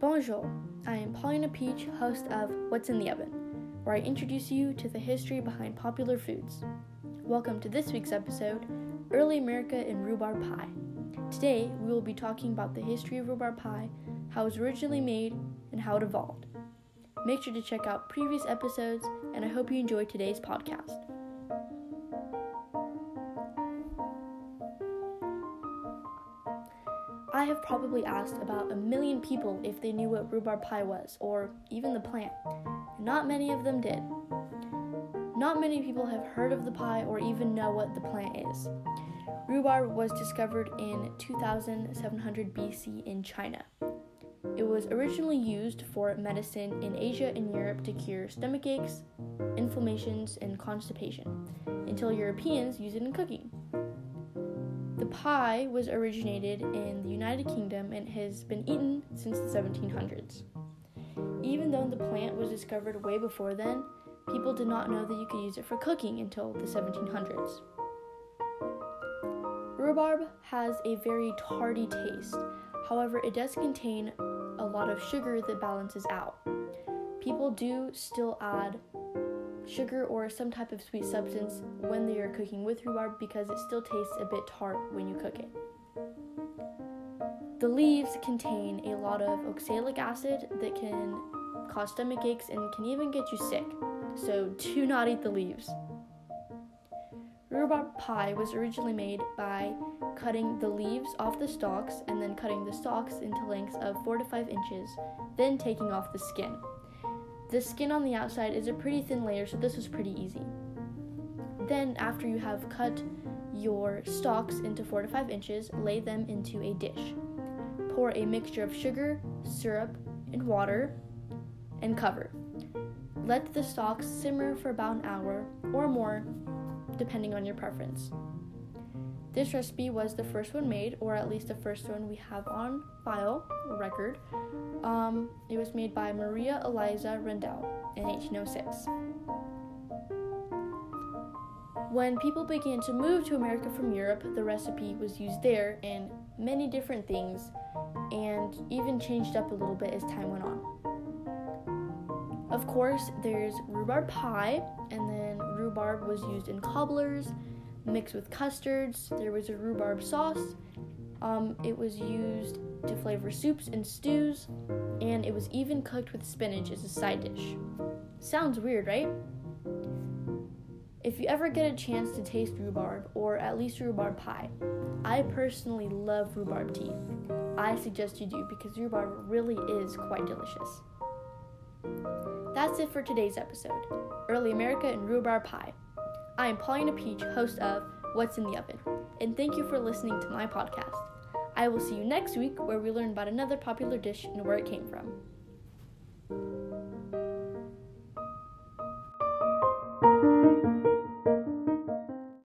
Bonjour, I am Paulina Peach, host of What's in the Oven, where I introduce you to the history behind popular foods. Welcome to this week's episode Early America in Rhubarb Pie. Today, we will be talking about the history of rhubarb pie, how it was originally made, and how it evolved. Make sure to check out previous episodes, and I hope you enjoy today's podcast. I have probably asked about a million people if they knew what rhubarb pie was, or even the plant. Not many of them did. Not many people have heard of the pie or even know what the plant is. Rhubarb was discovered in 2700 BC in China. It was originally used for medicine in Asia and Europe to cure stomach aches, inflammations, and constipation, until Europeans used it in cooking. The pie was originated in the United Kingdom and has been eaten since the 1700s. Even though the plant was discovered way before then, people did not know that you could use it for cooking until the 1700s. Rhubarb has a very tardy taste, however, it does contain a lot of sugar that balances out. People do still add sugar or some type of sweet substance when they are cooking with rhubarb because it still tastes a bit tart when you cook it. The leaves contain a lot of oxalic acid that can cause stomach aches and can even get you sick, so do not eat the leaves. Rhubarb pie was originally made by cutting the leaves off the stalks and then cutting the stalks into lengths of 4 to 5 inches, then taking off the skin. The skin on the outside is a pretty thin layer, so this was pretty easy. Then, after you have cut your stalks into 4 to 5 inches, lay them into a dish. Pour a mixture of sugar, syrup, and water, and cover. Let the stalks simmer for about an hour or more, depending on your preference. This recipe was the first one made, or at least the first one we have on file, record. Um, it was made by Maria Eliza Rundell in 1806. When people began to move to America from Europe, the recipe was used there in many different things and even changed up a little bit as time went on. Of course, there's rhubarb pie, and then rhubarb was used in cobblers, mixed with custards. There was a rhubarb sauce. Um, it was used to flavor soups and stews, and it was even cooked with spinach as a side dish. Sounds weird, right? If you ever get a chance to taste rhubarb, or at least rhubarb pie, I personally love rhubarb tea. I suggest you do because rhubarb really is quite delicious. That's it for today's episode Early America and Rhubarb Pie. I am Paulina Peach, host of What's in the Oven, and thank you for listening to my podcast. I will see you next week where we learn about another popular dish and where it came from.